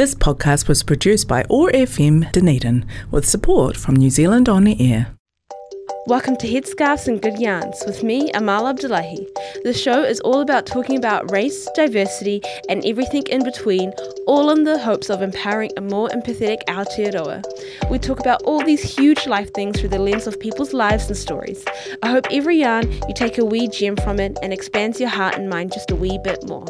This podcast was produced by OAR FM Dunedin with support from New Zealand On Air. Welcome to Headscarves and Good Yarns with me, Amal Abdullahi. The show is all about talking about race, diversity, and everything in between, all in the hopes of empowering a more empathetic Aotearoa. We talk about all these huge life things through the lens of people's lives and stories. I hope every yarn you take a wee gem from it and expands your heart and mind just a wee bit more.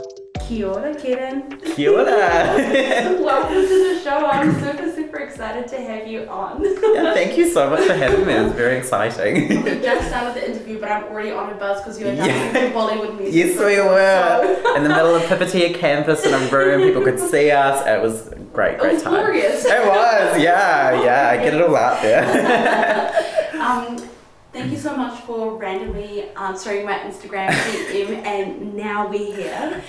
Kia ora, Kieran. Kia ora. Welcome to the show. I'm super, super excited to have you on. yeah, thank you so much for having me. It's very exciting. we just started the interview, but I'm already on a buzz because you were dancing Yeah. Bollywood music. yes, we were in the middle of Pipitea campus in a room. People could see us. It was a great, It great was time. glorious. It was, yeah, yeah. I get it all out there. Um, thank you so much for randomly answering my Instagram DM, and now we're here.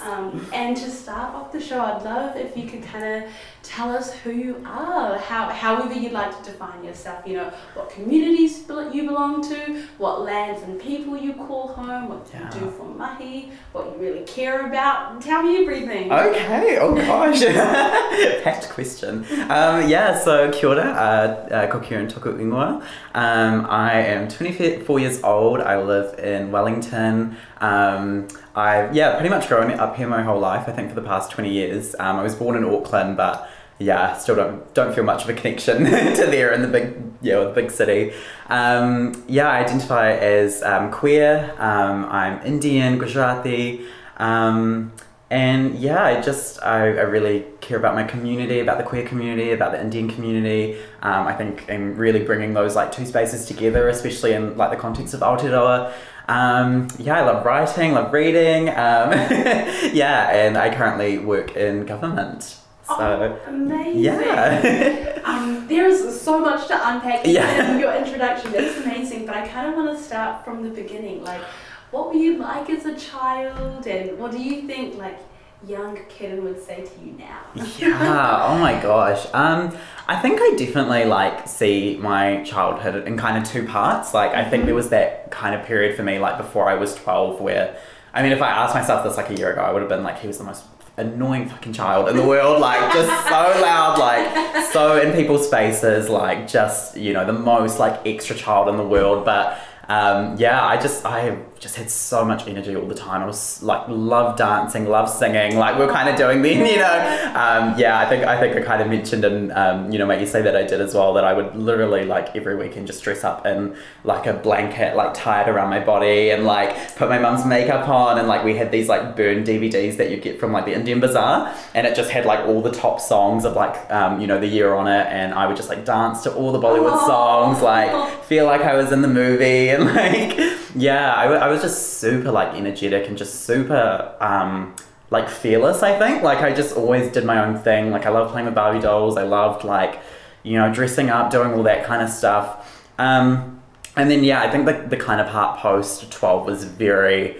Um, and to start off the show, I'd love if you could kind of tell us who you are, how, however you'd like to define yourself. You know, what communities you belong to, what lands and people you call home, what Yeah. you do for mahi, what you really care about. Tell me everything. Okay, oh gosh. Packed question. Um, yeah, so kia ora, uh, uh, Kieran Toku Ingoa. Um, I am 24 years old. I live in Wellington. Um, I've, yeah, pretty much grown up here my whole life, I think for the past 20 years. Um, I was born in Auckland, but yeah, still don't don't feel much of a connection to there in the big yeah the big city. Um, yeah, I identify as um, queer. Um, I'm Indian, Gujarati, um, and yeah, I just I, I really care about my community, about the queer community, about the Indian community. Um, I think I'm really bringing those like two spaces together, especially in like the context of Aotearoa. Um, yeah, I love writing, love reading. Um, yeah, and I currently work in government. So Oh, amazing. yeah. Um, there is so much to unpack Yeah. in your introduction. It's amazing, but I kind of want to start from the beginning. Like, what were you like as a child, and what do you think like young Kitten would say to you now? yeah. Oh my gosh. Um, I think I definitely like see my childhood in kind of two parts. Like I think there was that kind of period for me, like before I was twelve, where I mean, if I asked myself this like a year ago, I would have been like, he was the most annoying fucking child in the world, like just so loud, like so in people's faces, like just you know the most like extra child in the world, but. Um, yeah, I just I just had so much energy all the time. I was like love dancing, love singing, like we we're kind of doing then, you know. Um, yeah, I think I think I kind of mentioned and um, you know make you say that I did as well that I would literally like every weekend just dress up in like a blanket like tied around my body and like put my mum's makeup on and like we had these like burned DVDs that you get from like the Indian Bazaar and it just had like all the top songs of like um, you know the year on it and I would just like dance to all the Bollywood Aw. songs like feel like I was in the movie and like yeah I, I was just super like energetic and just super um like fearless I think. Like I just always did my own thing. Like I loved playing with Barbie dolls. I loved like you know dressing up doing all that kind of stuff. Um and then yeah I think the, the kind of part post 12 was very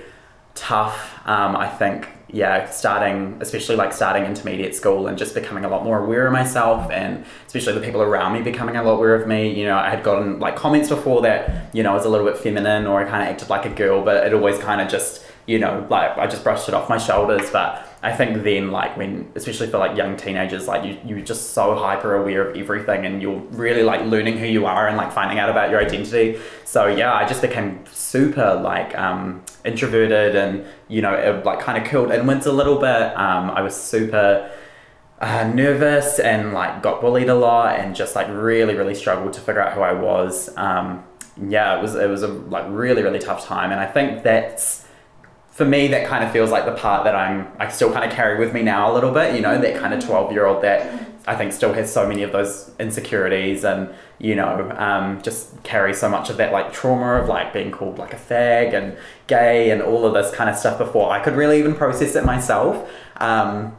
tough um I think yeah starting especially like starting intermediate school and just becoming a lot more aware of myself and especially the people around me becoming a lot aware of me. You know i had gotten like comments before that you know i was a little bit feminine or i kind of acted like a girl but it always kind of just you know like i just brushed it off my shoulders. But i think then like when especially for like young teenagers like you, you're just so hyper aware of everything and you're really like learning who you are and like finding out about your identity so yeah i just became super like um introverted and you know it, like kind of curled inwards a little bit um i was super uh, nervous and like got bullied a lot and just like really really struggled to figure out who I was. Um, yeah, it was it was a like really really tough time, and I think that's for me that kind of feels like the part that I'm I still kind of carry with me now a little bit. You know, that kind of twelve year old that I think still has so many of those insecurities and you know um, just carry so much of that like trauma of like being called like a fag and gay and all of this kind of stuff before I could really even process it myself. Um,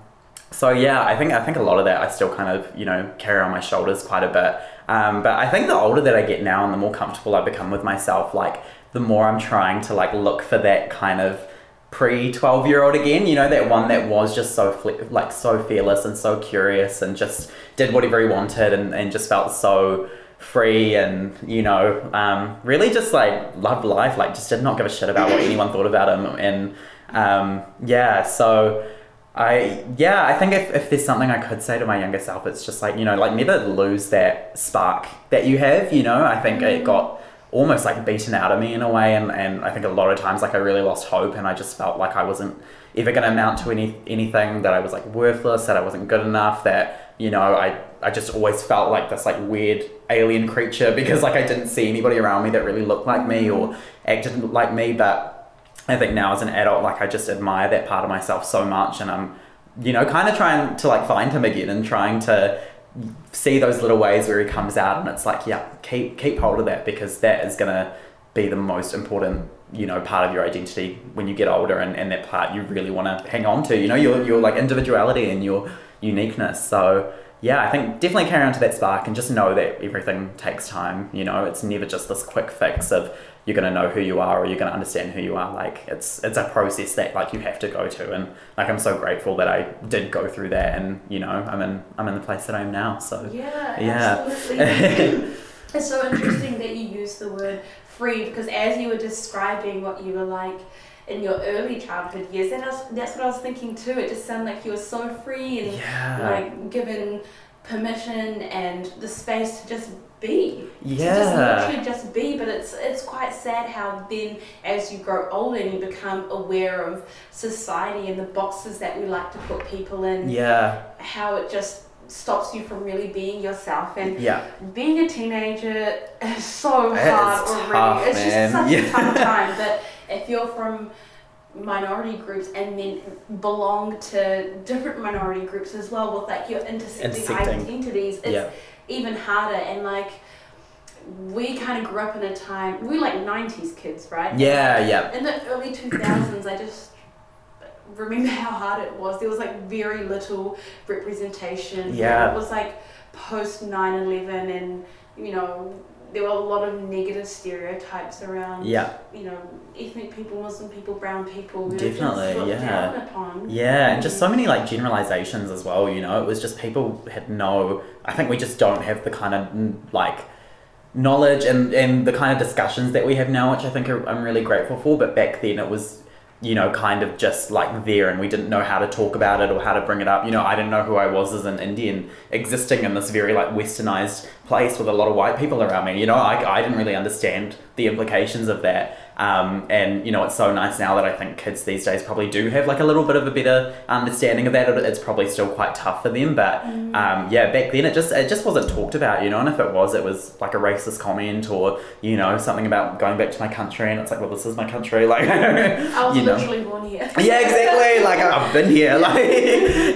so yeah, I think I think a lot of that I still kind of you know carry on my shoulders quite a bit. Um, but I think the older that I get now and the more comfortable I become with myself, like the more I'm trying to like look for that kind of pre 12 year old again you know that one that was just so like so fearless and so curious and just did whatever he wanted and, and just felt so free and you know um, really just like loved life like just did not give a shit about what anyone thought about him and um, yeah so I yeah, I think if, if there's something I could say to my younger self, it's just like you know, like never lose that spark that you have. You know, I think it got almost like beaten out of me in a way, and, and I think a lot of times like I really lost hope, and I just felt like I wasn't ever going to amount to any anything, that I was like worthless, that I wasn't good enough, that you know I I just always felt like this like weird alien creature because like I didn't see anybody around me that really looked like me or acted like me, but I think now as an adult, like I just admire that part of myself so much, and I'm, you know, kind of trying to like find him again and trying to see those little ways where he comes out, and it's like, yeah, keep keep hold of that because that is gonna be the most important, you know, part of your identity when you get older, and, and that part you really want to hang on to, you know, your your like individuality and your uniqueness. So yeah, I think definitely carry on to that spark and just know that everything takes time. You know, it's never just this quick fix of you're going to know who you are or you're going to understand who you are. Like it's it's a process that like you have to go to, and like I'm so grateful that I did go through that, and you know I'm in I'm in the place that I am now. So Yeah, Yeah. absolutely. it's so interesting that you use the word free because as you were describing what you were like in your early childhood years, that was, that's what I was thinking too. It just sounded like you were so free and yeah, like given permission and the space to just be. To just yeah, literally just be, but it's it's quite sad how then as you grow older and you become aware of society and the boxes that we like to put people in, yeah, how it just stops you from really being yourself and yeah, being a teenager is so hard already. tough, it's man. just such Yeah. a tough time. But if you're from minority groups and then belong to different minority groups as well with like your intersecting Intersecting. identities, it's yeah, even harder. And like we kind of grew up in a time we like 90s kids right? Yeah, yeah, in the early 2000s i just remember how hard it was. There was like very little representation. Yeah. it was like post 9-11 and you know there were a lot of negative stereotypes around yeah. you know ethnic people muslim people brown people we Definitely, yeah. Yeah, and just so many like generalizations as well. You know, it was just people had no. I think we just don't have the kind of mm, like knowledge and and the kind of discussions that we have now, which I think are, I'm really grateful for. But back then, it was you know kind of just like there, and we didn't know how to talk about it or how to bring it up. You know, I didn't know who I was as an Indian existing in this very like westernized place with a lot of white people around me. You know, I I didn't really understand the implications of that. Um, and you know, it's so nice now that I think kids these days probably do have like a little bit of a better understanding of that. It's probably still quite tough for them, but um, yeah, back then it just it just wasn't talked about, you know. And if it was, it was like a racist comment or you know something about going back to my country, and it's like, well, this is my country, like i was you know. literally born here Yeah, exactly. Like I've been here. Like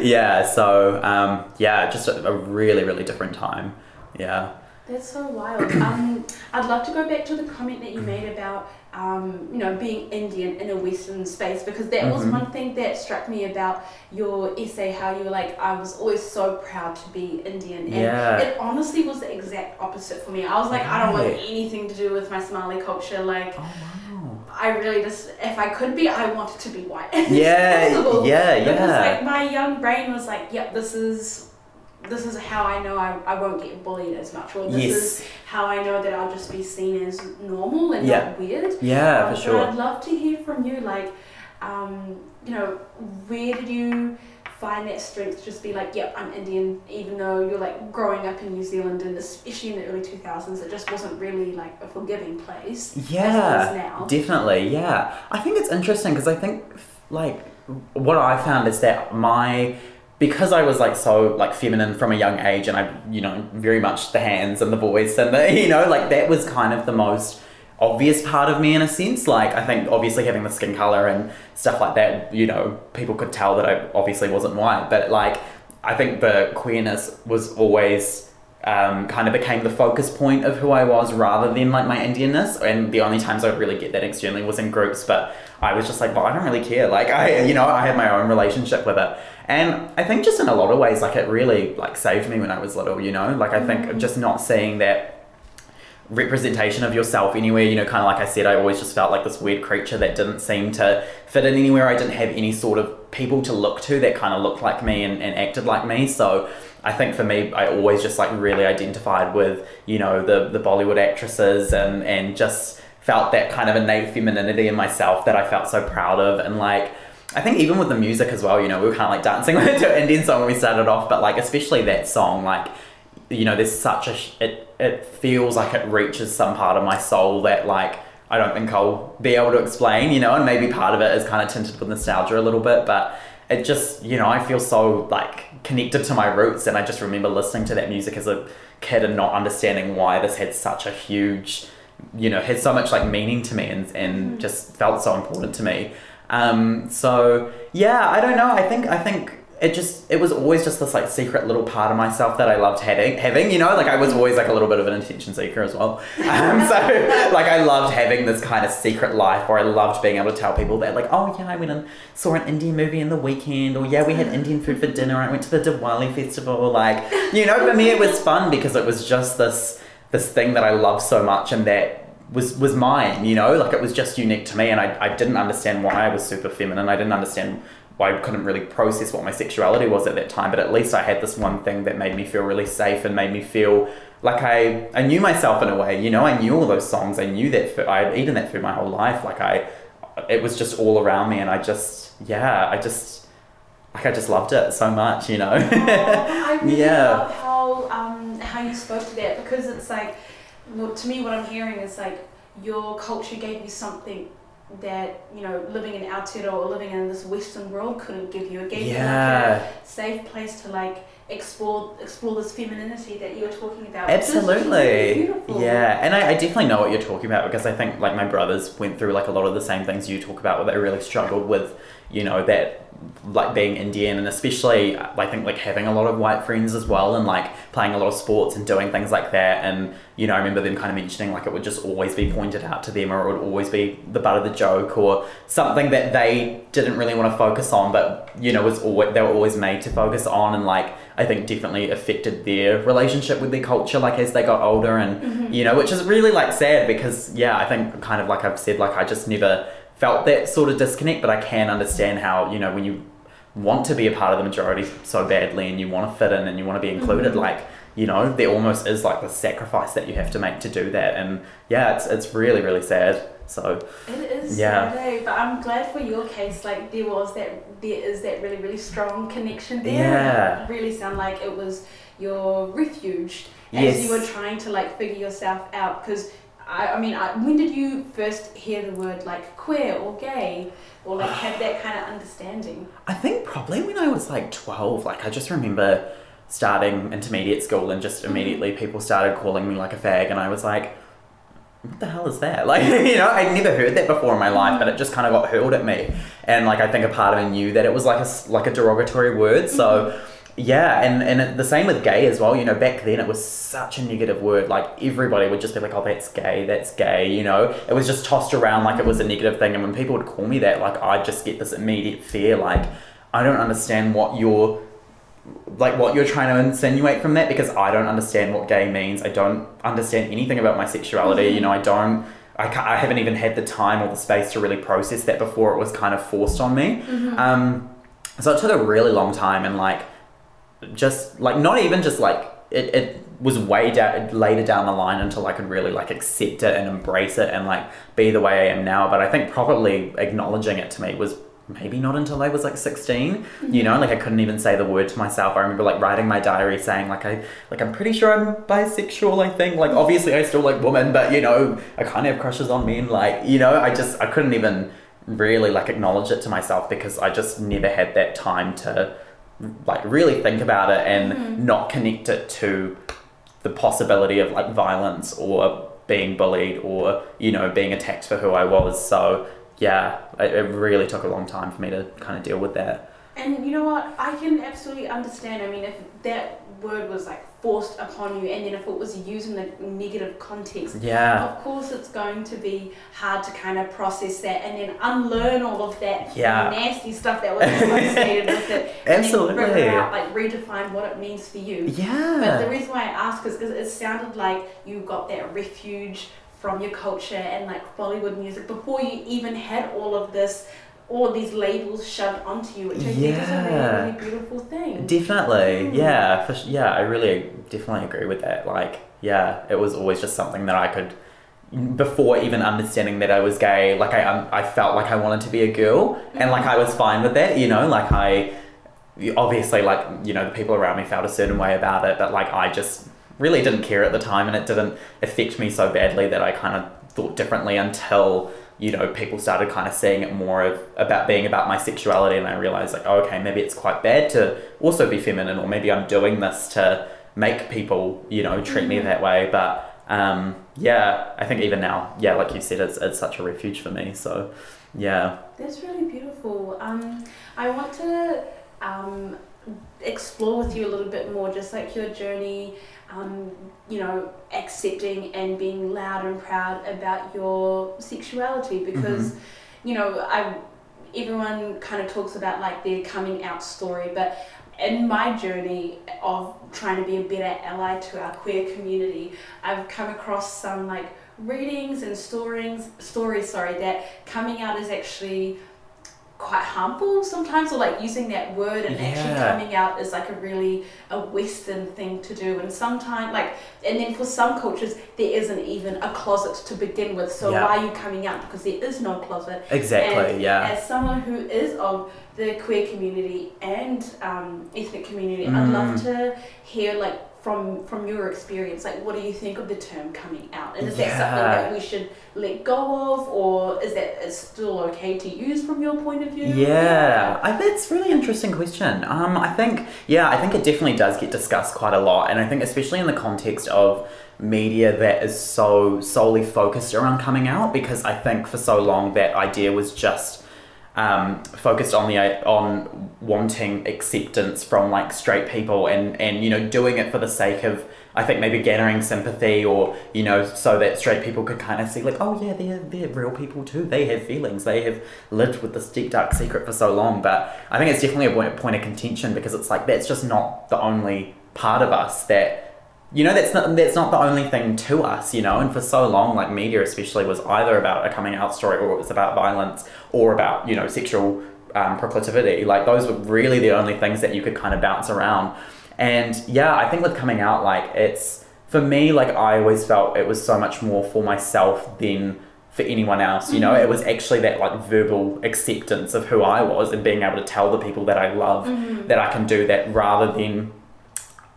yeah. So um, yeah, just a, a really really different time. Yeah. That's so wild. Um, I'd love to go back to the comment that you made about, um, you know, being Indian in a Western space because that was Mhm. one thing that struck me about your essay. How you were like, I was always so proud to be Indian, and Yeah. it honestly was the exact opposite for me. I was like, I don't want anything to do with my Somali culture. Like, Oh wow. I really just, if I could be, I wanted to be white. Yeah, Possible. yeah, Because yeah. like my young brain was like, yep, this is this is how I know I, I won't get bullied as much, or this Yes. is how I know that I'll just be seen as normal and Yeah. not weird. Yeah, Um, for but sure. I'd love to hear from you, like, um, you know, where did you find that strength to just be like, yep, I'm Indian, even though you're like growing up in New Zealand and especially in the early 2000s, it just wasn't really like a forgiving place. Yeah. Definitely, yeah. I think it's interesting because I think like what I found is that my because I was like so like feminine from a young age and I you know very much the hands and the voice and the you know like that was kind of the most obvious part of me in a sense like I think obviously having the skin color and stuff like that you know people could tell that I obviously wasn't white but like I think the queerness was always um, kind of became the focus point of who I was rather than like my Indianness. And the only times I would really get that externally was in groups, but I was just like, well, I don't really care. Like I, you know, I had my own relationship with it. And I think just in a lot of ways, like it really like saved me when I was little, you know, like I think mm. just not seeing that representation of yourself anywhere. You know, kind of like I said, I always just felt like this weird creature that didn't seem to fit in anywhere. I didn't have any sort of people to look to that kind of looked like me and, and acted like me. So I think for me, I always just like really identified with, you know, the, the Bollywood actresses and, and just felt that kind of innate femininity in myself that I felt so proud of. And like, I think even with the music as well, you know, we were kind of like dancing to an Indian song when we started off, but like especially that song, like you know, there's such a sh- it it feels like it reaches some part of my soul that like I don't think I'll be able to explain, you know, and maybe part of it is kind of tinted with nostalgia a little bit, but it just you know I feel so like connected to my roots, and I just remember listening to that music as a kid and not understanding why this had such a huge you know had so much like meaning to me and, and mm. just felt so important to me um, so yeah i don't know. I think i think it just it was always just this like secret little part of myself that i loved having having you know? Like i was always like a little bit of an attention seeker as well. Um, so like i loved having this kind of secret life where i loved being able to tell people that like oh yeah i went and saw an indian movie in the weekend or yeah we had indian food for dinner. I went to the diwali festival. Like you know for me it was fun because it was just this this thing that I love so much and that was was mine, you know, like it was just unique to me and I, I didn't understand why I was super feminine. I didn't understand why I couldn't really process what my sexuality was at that time, but at least I had this one thing that made me feel really safe and made me feel like I, I knew myself in a way, you know, I knew all those songs, I knew that food, I had eaten that food my whole life, like I, it was just all around me and I just, yeah, I just, like I just loved it so much, you know. I really Yeah. love how um, how you spoke to that because it's like, well, to me, what I'm hearing is like your culture gave you something that you know living in Aotearoa or living in this Western world couldn't give you. It gave you like a safe place to like explore explore this femininity that you were talking about. Absolutely. Yeah, and I, I definitely know what you're talking about because I think like my brothers went through like a lot of the same things you talk about where they really struggled with, you know, that like being Indian and especially I think like having a lot of white friends as well and like playing a lot of sports and doing things like that. And you know I remember them kind of mentioning like it would just always be pointed out to them or it would always be the butt of the joke or something that they didn't really want to focus on but you know was always they were always made to focus on and like I think definitely affected their relationship with their culture like as they got older and mm-hmm. you know which is really like sad because yeah I think kind of like I've said like I just never felt that sort of disconnect but I can understand how you know when you want to be a part of the majority so badly and you want to fit in and you want to be included like you know there almost is like the sacrifice that you have to make to do that and yeah it's it's really really sad so It is Yeah. sad, eh? but I'm glad for your case. Like there was that, there is that really, really strong connection there. Yeah. It really sound like it was your refuge Yes. as you were trying to like figure yourself out. Because I, I mean, I, when did you first hear the word like queer or gay, or like have that kind of understanding? I think probably when I was like 12, like I just remember starting intermediate school and just immediately mm-hmm. people started calling me like a fag and I was like, what the hell is that? Like, you know, I'd never heard that before in my life, but it just kind of got hurled at me. And like, I think a part of me knew that it was like a, like a derogatory word. So mm-hmm. Yeah, and, and the same with gay as well. You know, back then it was such a negative word. Like everybody would just be like, oh, that's gay, that's gay, you know? It was just tossed around like it was a negative thing. And when people would call me that, like I'd just get this immediate fear, like, I don't understand what you're like what you're trying to insinuate from that because I don't understand what gay means. I don't understand anything about my sexuality. You know, I don't. I, ca I haven't even had the time or the space to really process that before it was kind of forced on me. Um, so it took a really long time and like just like not even just like it, it was way down later down the line until I could really like accept it and embrace it and like be the way I am now. But I think probably acknowledging it to me was maybe not until I was like 16 you know? Like I couldn't even say the word to myself. I remember like writing my diary saying like I like I'm pretty sure I'm bisexual I think. Like obviously I still like women but you know I kind of have crushes on men like you know? I just I couldn't even really like acknowledge it to myself because I just never had that time to like really think about it and mm-hmm. not connect it to the possibility of like violence or being bullied or you know being attacked for who I was. So yeah it, it really took a long time for me to kind of deal with that And you know what? I can absolutely understand. I mean, if that word was like forced upon you, and then if it was used in a negative context, yeah of course it's going to be hard to kind of process that and then unlearn all of that Yeah. nasty stuff that was associated with it. Absolutely. And then out, like redefine what it means for you. Yeah. But the reason why I ask is because it sounded like you got that refuge from your culture and like Bollywood music before you even had all of this, all these labels shoved onto you, which I think is a really, really beautiful thing. definitely. Mm. yeah for, yeah I really definitely agree with that. Like yeah it was always just something that I could before even understanding that I was gay, like I um, I felt like I wanted to be a girl, and like I was fine with that, you know, like I obviously like you know the people around me felt a certain way about it, but like I just really didn't care at the time, and it didn't affect me so badly that I kind of thought differently until you know people started kind of seeing it more of about being about my sexuality, and I realized like oh, okay maybe it's quite bad to also be feminine, or maybe I'm doing this to make people you know treat me that way, but um, yeah, I think even now, yeah, like you said, it's, it's such a refuge for me. So, yeah. That's really beautiful. Um, I want to um, explore with you a little bit more, just like your journey, um, you know, accepting and being loud and proud about your sexuality because, mm-hmm. you know, I everyone kind of talks about like their coming out story, but in my journey of trying to be a better ally to our queer community, I've come across some like readings and stories, stories, sorry, that coming out is actually quite harmful sometimes or like using that word and yeah. actually coming out is like a really a western thing to do and sometimes like and then for some cultures there isn't even a closet to begin with so yeah. why are you coming out because there is no closet exactly and yeah as someone who is of the queer community and um, ethnic community mm. i'd love mm. to hear like from from your experience like what do you think of the term coming out? And is yeah. that something that we should let go of or is that is still okay to use from your point of view? Yeah I, that's a really interesting question. Um, i think yeah i think it definitely does get discussed quite a lot and i think especially in the context of media that is so solely focused around coming out because i think for so long that idea was just um, focused on the on wanting acceptance from like straight people and and you know doing it for the sake of I think maybe gathering sympathy or you know so that straight people could kind of see like oh yeah they're they're real people too. They have feelings. They have lived with this deep dark secret for so long. But I think it's definitely a point of contention because it's like that's just not the only part of us that you know that's not that's not the only thing to us you know? And for so long like media especially was either about a coming out story or it was about violence or about you know sexual um, proclivity like those were really the only things that you could kind of bounce around and yeah i think with coming out like it's for me like i always felt it was so much more for myself than for anyone else you know mm-hmm. it was actually that like verbal acceptance of who i was and being able to tell the people that i love mm-hmm. that i can do that rather than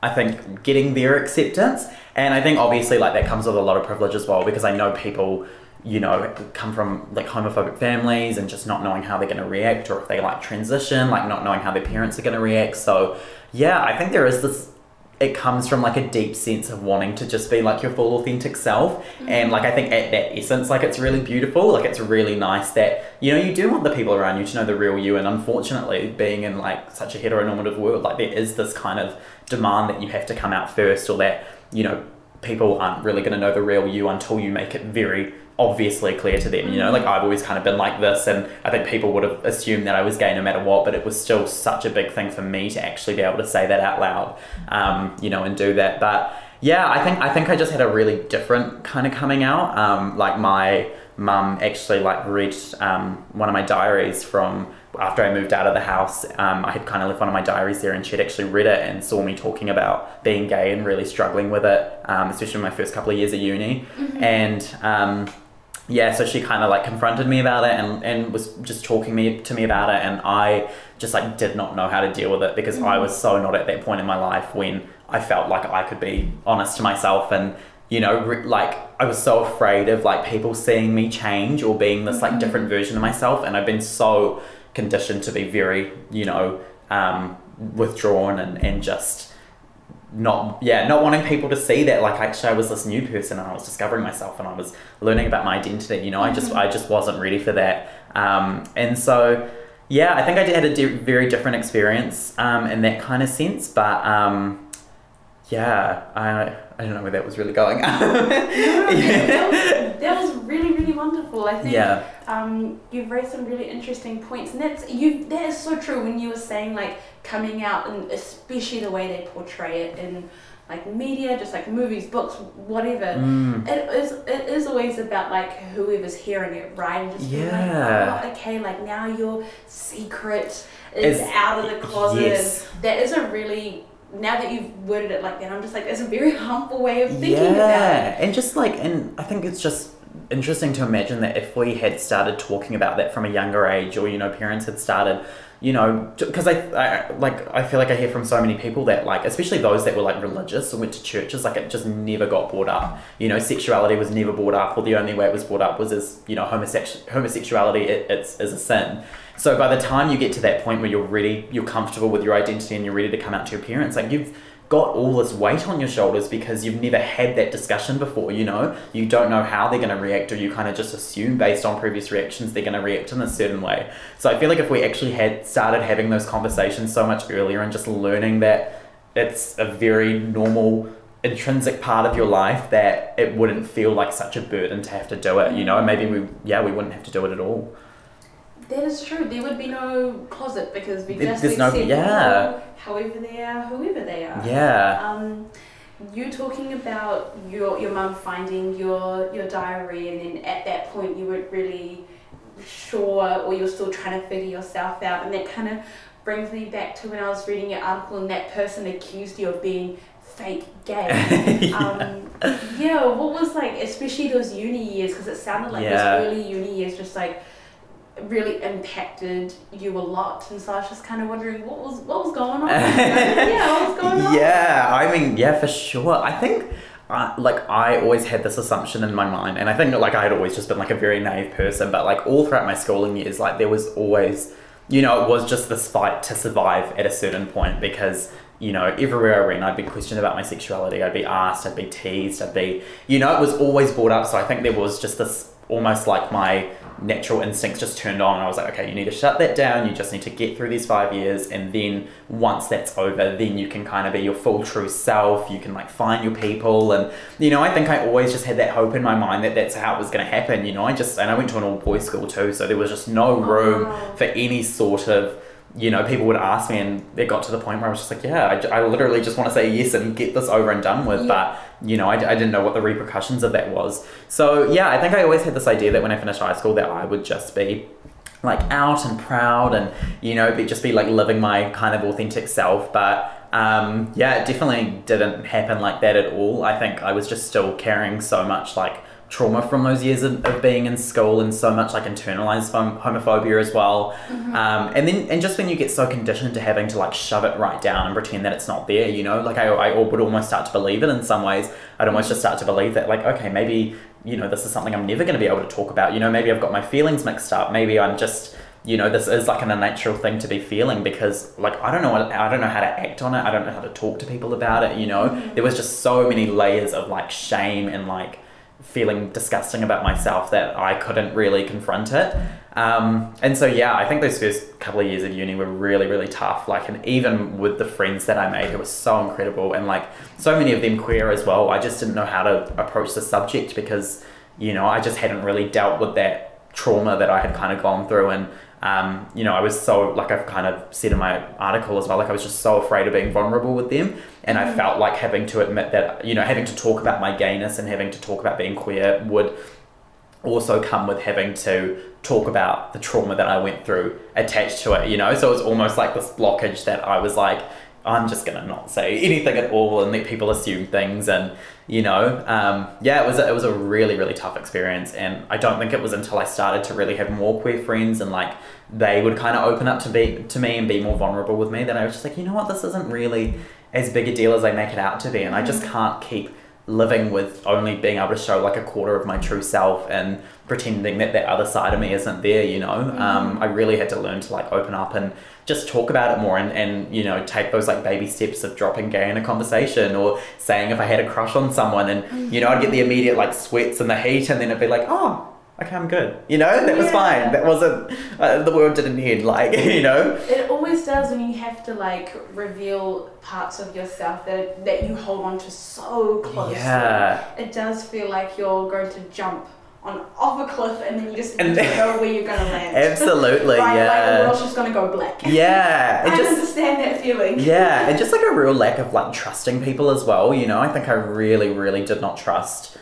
I think getting their acceptance. And I think obviously like that comes with a lot of privilege as well because I know people, you know, come from like homophobic families and just not knowing how they're going to react or if they like transition, like not knowing how their parents are going to react. So yeah, I think there is this it comes from like a deep sense of wanting to just be like your full authentic self mm-hmm. and like i think at that essence like it's really beautiful like it's really nice that you know you do want the people around you to know the real you and unfortunately being in like such a heteronormative world like there is this kind of demand that you have to come out first or that you know people aren't really going to know the real you until you make it very obviously clear to them. You know, like I've always kind of been like this, and I think people would have assumed that I was gay no matter what, but it was still such a big thing for me to actually be able to say that out loud, um, you know, and do that. But yeah, I think I think I just had a really different kind of coming out. Um, like my mum actually like read um, one of my diaries from after I moved out of the house, um, I had kind of left one of my diaries there, and she'd actually read it and saw me talking about being gay and really struggling with it, um, especially in my first couple of years at uni. Mm-hmm. And um, yeah, so she kind of like confronted me about it and, and was just talking me to me about it, and I just like did not know how to deal with it because mm-hmm. I was so not at that point in my life when I felt like I could be honest to myself and you know re- like I was so afraid of like people seeing me change or being this like mm-hmm. different version of myself, and I've been so conditioned to be very you know um, withdrawn and and just not yeah not wanting people to see that like actually I was this new person and I was discovering myself and I was learning about my identity you know mm-hmm. I just mm-hmm. I just wasn't ready for that um, and so yeah I think I had a di- very different experience um, in that kind of sense but um, yeah I I don't know where that was really going no, yeah. that, was, that was really really wonderful I think yeah um, you've raised some really interesting points and that's you that is so true when you were saying like coming out and especially the way they portray it in like media, just like movies, books, whatever. Mm. It is it is always about like whoever's hearing it, right? And just yeah. like, oh, okay, like now your secret is it's, out of the closet. Yes. That is a really now that you've worded it like that, I'm just like, it's a very humble way of thinking yeah. about it. And just like, and I think it's just interesting to imagine that if we had started talking about that from a younger age, or you know, parents had started, you know, because I, I like I feel like I hear from so many people that like, especially those that were like religious or went to churches, like it just never got brought up. You know, sexuality was never brought up, or the only way it was brought up was as you know, homosexual homosexuality it, it's is a sin. So by the time you get to that point where you're ready, you're comfortable with your identity and you're ready to come out to your parents, like you've got all this weight on your shoulders because you've never had that discussion before, you know? You don't know how they're going to react, or you kind of just assume based on previous reactions they're going to react in a certain way. So I feel like if we actually had started having those conversations so much earlier and just learning that it's a very normal intrinsic part of your life that it wouldn't feel like such a burden to have to do it, you know? Maybe we yeah, we wouldn't have to do it at all. That is true. There would be no closet because we There- just there's no- accept yeah. people however they are, whoever they are. Yeah. Um, you talking about your your mum finding your your diary, and then at that point you weren't really sure, or you're still trying to figure yourself out, and that kind of brings me back to when I was reading your article, and that person accused you of being fake gay. um, yeah, what was like, especially those uni years, because it sounded like Yeah. those early uni years just like really impacted you a lot, and so I was just kind of wondering what was what was going on. yeah, what was going on? Yeah, I mean, yeah, for sure. I think, uh, like, I always had this assumption in my mind, and I think, like, I had always just been, like, a very naive person, but, like, all throughout my schooling years, like, there was always, you know, it was just this fight to survive at a certain point because, you know, everywhere I went, I'd be questioned about my sexuality, I'd be asked, I'd be teased, I'd be, you know, it was always brought up, so I think there was just this almost like my natural instincts just turned on and I was like, okay, you need to shut that down. You just need to get through these five years and then once that's over, then you can kind of be your full true self. You can like find your people and you know, I think I always just had that hope in my mind that that's how it was going to happen. You know, I just and I went to an all boys school too, so there was just no oh, room wow. for any sort of you know, people would ask me, and it got to the point where I was just like, yeah, I literally just want to say yes and get this over and done with. Yeah. But, you know, I didn't know what the repercussions of that was. So, yeah, I think I always had this idea that when I finished high school, that I would just be like out and proud and, you know, be, just be like living my kind of authentic self. But, um, yeah, it definitely didn't happen like that at all. I think I was just still carrying so much like trauma from those years of, of being in school and so much like internalized hom- homophobia as well. Um, and then and just when you get so conditioned to having to like shove it right down and pretend that it's not there you know like I, I would almost start to believe it in some ways. I'd almost just start to believe that like okay maybe you know this is something I'm never going to be able to talk about. You know maybe I've got my feelings mixed up. Maybe I'm just you know this is like an unnatural thing to be feeling because like I don't know what I don't know how to act on it. I don't know how to talk to people about it you know? There was just so many layers of like shame and like feeling disgusting about myself that I couldn't really confront it. Um, and so yeah, I think those first couple of years of uni were really, really tough. Like, and even with the friends that I made, who were so incredible, and like so many of them queer as well. I just didn't know how to approach the subject because you know I just hadn't really dealt with that trauma that I had kind of gone through and. Um, you know, I was so like I've kind of said in my article as well. Like I was just so afraid of being vulnerable with them, and I felt like having to admit that you know having to talk about my gayness and having to talk about being queer would also come with having to talk about the trauma that I went through attached to it, you know? So it was almost like this blockage that I was like, I'm just gonna not say anything at all and let people assume things and you know, um, yeah, it was a, it was a really really tough experience. And I don't think it was until I started to really have more queer friends and like they would kind of open up to be to me and be more vulnerable with me that I was just like, you know what, this isn't really as big a deal as I make it out to be. And I just can't keep living with only being able to show like a quarter of my true self and pretending that that other side of me isn't there you know? Um, i really had to learn to like open up and just talk about it more and, and you know take those like baby steps of dropping gay in a conversation or saying if i had a crush on someone and you know i'd get the immediate like sweats and the heat and then it'd be like oh okay i'm good you know that was fine that wasn't uh, the world didn't end like you know It always does when you have to like reveal parts of yourself that that you hold on to so closely. yeah It does feel like you're going to jump on off a cliff and then you just And- don't know where you're gonna land. absolutely right, like the yeah world's just gonna go black. yeah I just understand that feeling. yeah and just like a real lack of like trusting people as well you know i think i really really did not trust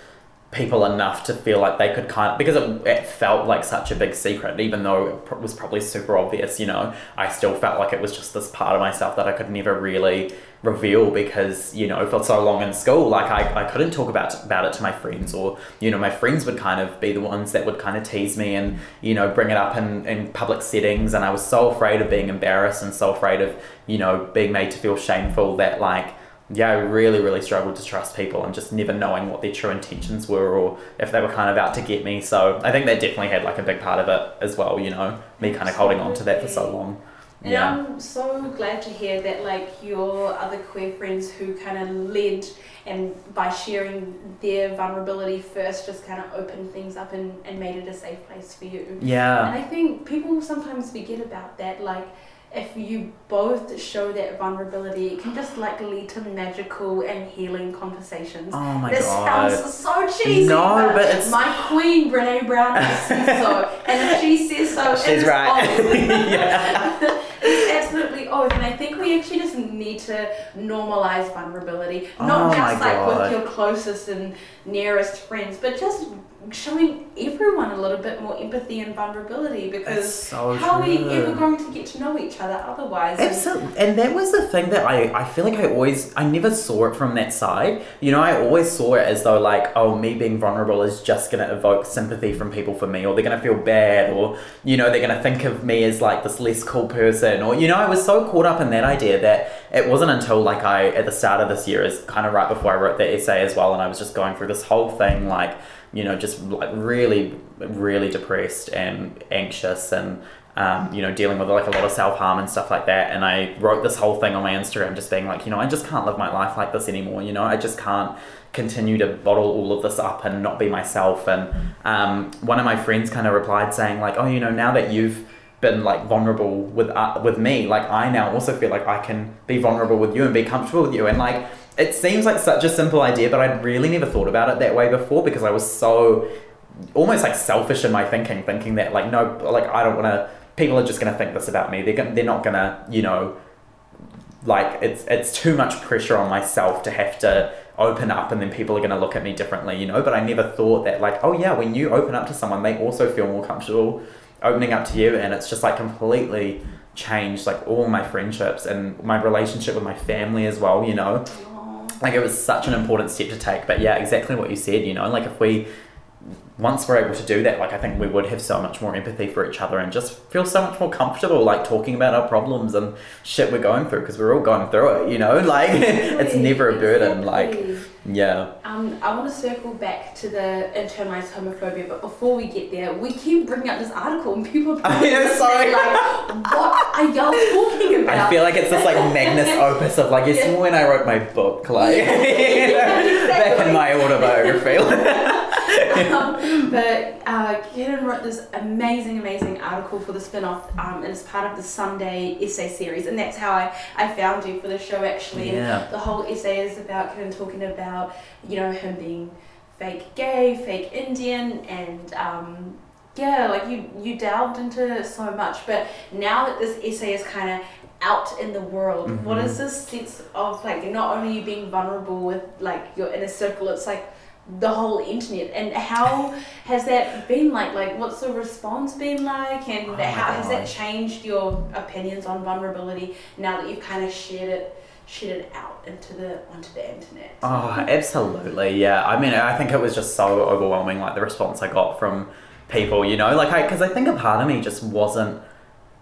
people enough to feel like they could kind of because it, it felt like such a big secret even though it pr- was probably super obvious you know i still felt like it was just this part of myself that i could never really reveal because you know for so long in school. Like i, I couldn't talk about about it to my friends or you know my friends would kind of be the ones that would kind of tease me and you know bring it up in, in public settings. And i was so afraid of being embarrassed and so afraid of you know being made to feel shameful that like yeah, I really, really struggled to trust people and just never knowing what their true intentions were or if they were kind of out to get me. So I think that definitely had like a big part of it as well, you know, me kind of holding on to that for so long. And Yeah. I'm so glad to hear that like your other queer friends who kind of led and by sharing their vulnerability first just kind of opened things up and, and made it a safe place for you. Yeah. And I think people sometimes forget about that. Like, if you both show that vulnerability, it can just like lead to magical and healing conversations. Oh my this god. sounds so cheesy. No, but it's- my queen Brene Brown says so, and if she says so, She's right. yeah. it's absolutely oath, and I think we actually just need to normalize vulnerability, Oh not my just like God. with your closest and nearest friends, but just showing everyone a little bit more empathy and vulnerability because so how are we ever going to get to know each other otherwise? And- Absolutely. And that was the thing that I, I feel like I always, I never saw it from that side. You know, I always saw it as though, like, oh, me being vulnerable is just going to evoke sympathy from people for me, or they're going to feel bad, or, you know, they're going to think of me as like this less cool person, or, you know, I was so caught up in that idea that it wasn't until like I, at the start of this year, is kind of right before I wrote that essay as well, and I was just going through this whole thing, like, you know, just like really, really depressed and anxious and, um, you know, dealing with like a lot of self harm and stuff like that. And I wrote this whole thing on my Instagram just being like, you know, I just can't live my life like this anymore. You know, I just can't continue to bottle all of this up and not be myself. And um, one of my friends kind of replied saying, like, oh, you know, now that you've been like vulnerable with uh, with me, like I now also feel like I can be vulnerable with you and be comfortable with you. And like, it seems like such a simple idea, but I'd really never thought about it that way before because I was so almost like selfish in my thinking, thinking that like no, like I don't want to. People are just gonna think this about me. They're gonna, they're not gonna, you know, like it's it's too much pressure on myself to have to open up, and then people are gonna look at me differently, you know. But I never thought that like, oh yeah, when you open up to someone, they also feel more comfortable opening up to you, and it's just like completely changed like all my friendships and my relationship with my family as well, you know. Like it was such an important step to take. But yeah exactly what you said you know like if we once we're able to do that like i think we would have so much more empathy for each other and just feel so much more comfortable like talking about our problems and shit we're going through because we're all going through it you know? Like it's never a burden like. Yeah Um, I want to circle back to the internalized homophobia, but before we get there, we keep bringing up this article and people are I know, sorry. like, what are y'all talking about? I feel like it's this like magnus opus of like, it's Yeah. when I wrote my book, like Yeah, back in my autobiography. um, but uh, Kieran wrote this amazing, amazing article for the spin-off, um, and it's part of the Sunday essay series, and that's how I, I found you for the show actually. Yeah. And the whole essay is about Kieran talking about, you know, him being fake gay, fake Indian, and um, yeah, like you you delved into so much. But now that this essay is kind of out in the world, what Mhm. is this sense of like not only you being vulnerable with like your inner circle, it's like the whole internet and how has that been like like what's the response been like and Oh how has that changed your opinions on vulnerability now that you've kind of shared it it out into the onto the internet Oh, absolutely. Yeah. I mean, I think it was just so overwhelming, like the response I got from people, you know, like I, because I think a part of me just wasn't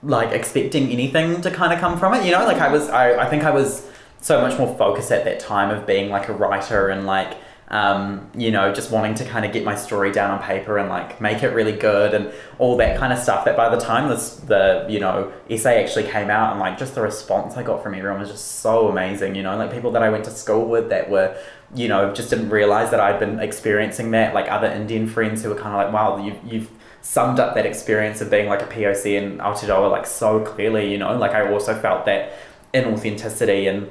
like expecting anything to kind of come from it, you know, like I was, I, I think I was so much more focused at that time of being like a writer and like, um, you know, just wanting to kind of get my story down on paper and like make it really good and all that kind of stuff. That by the time this the you know essay actually came out and like just the response I got from everyone was just so amazing. You know, like people that I went to school with that were you know just didn't realize that I'd been experiencing that. Like other Indian friends who were kind of like, wow, you you've summed up that experience of being like a POC in Aotearoa like so clearly. You know, like I also felt that inauthenticity and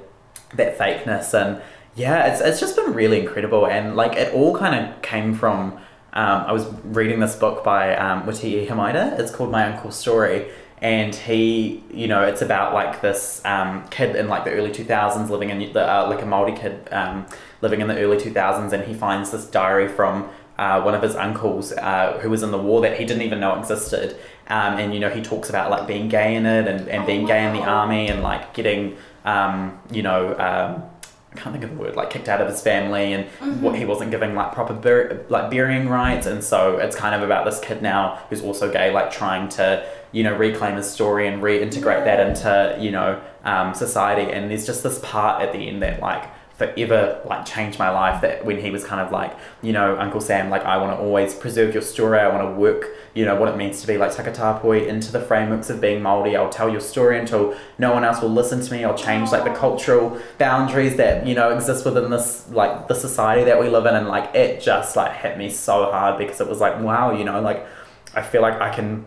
that fakeness and yeah it's, it's just been really incredible and like it all kind of came from um, I was reading this book by um, Witi Ihimaera it's called My Uncle's Story and he you know it's about like this um, kid in like the early 2000s living in the uh, like a Maori kid um, living in the early 2000s and he finds this diary from uh, one of his uncles uh, who was in the war that he didn't even know existed. Um, and you know he talks about like being gay in it and, and Oh, being gay in the army and like getting um, you know um, I can't think of the word like kicked out of his family and Mm-hmm. what he wasn't giving like proper bur- like burying rites. And so it's kind of about this kid now who's also gay like trying to you know reclaim his story and reintegrate that into you know um, society. And there's just this part at the end that like forever like changed my life that when he was kind of like you know uncle sam like i want to always preserve your story i want to work you know what it means to be like takatapui into the frameworks of being Māori. i'll tell your story until no one else will listen to me i'll change like the cultural boundaries that you know exist within this like the society that we live in and like it just like hit me so hard because it was like wow you know like i feel like i can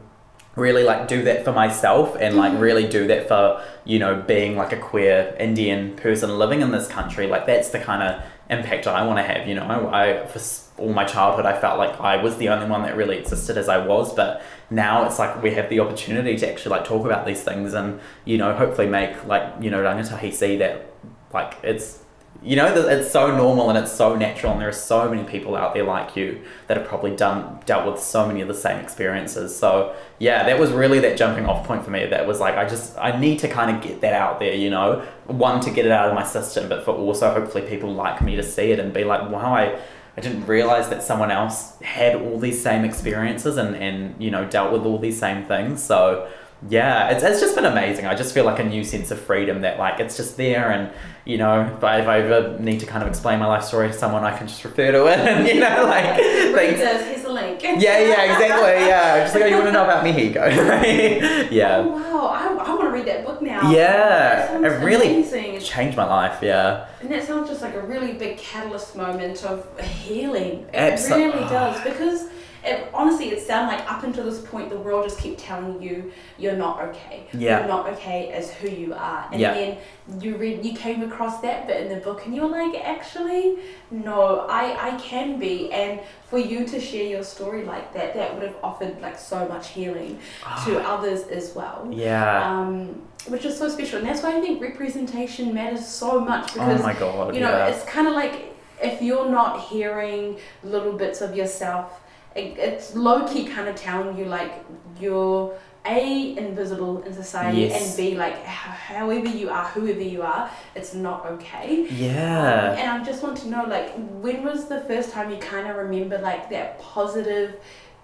really like do that for myself and like mm-hmm. really do that for you know being like a queer indian person living in this country. Like that's the kind of impact i want to have you know? I, I for all my childhood i felt like i was the only one that really existed as i was but now it's like we have the opportunity to actually like talk about these things and you know hopefully make like you know rangatahi see that like it's you know it's so normal and it's so natural and there are so many people out there like you that have probably done dealt with so many of the same experiences. So yeah that was really that jumping off point for me. That was like i just i need to kind of get that out there you know? One to get it out of my system but for also hopefully people like me to see it and be like wow i I didn't realize that someone else had all these same experiences and, and you know dealt with all these same things. So yeah, it's, it's just been amazing. I just feel like a new sense of freedom that like it's just there and you know if I, if I ever need to kind of explain my life story to someone, I can just refer to it and you know like things. here's a link. Yeah, yeah, exactly. Yeah, just like oh, you want to know about me? Here you go. Oh, yeah, wow, I, I want to read that book now. Yeah, it really- amazing. changed my life. Yeah. And that sounds just like a really big catalyst moment of healing. It Abso- really does because it, honestly, it sounded like up until this point, the world just kept telling you you're not okay. Yeah. You're not okay as who you are. And Yeah. then you read, you came across that bit in the book, and you were like, actually, no, I I can be. And for you to share your story like that, that would have offered like so much healing to others as well Ah. Yeah. um, which is so special. And that's why I think representation matters so much oh because, my god. you know, yeah. it's kind of like if you're not hearing little bits of yourself, it, it's low key kind of telling you like you're a invisible in society Yes. and b like h- however you are whoever you are it's not okay yeah. um, and I just want to know, like, when was the first time you kind of remember, like, that positive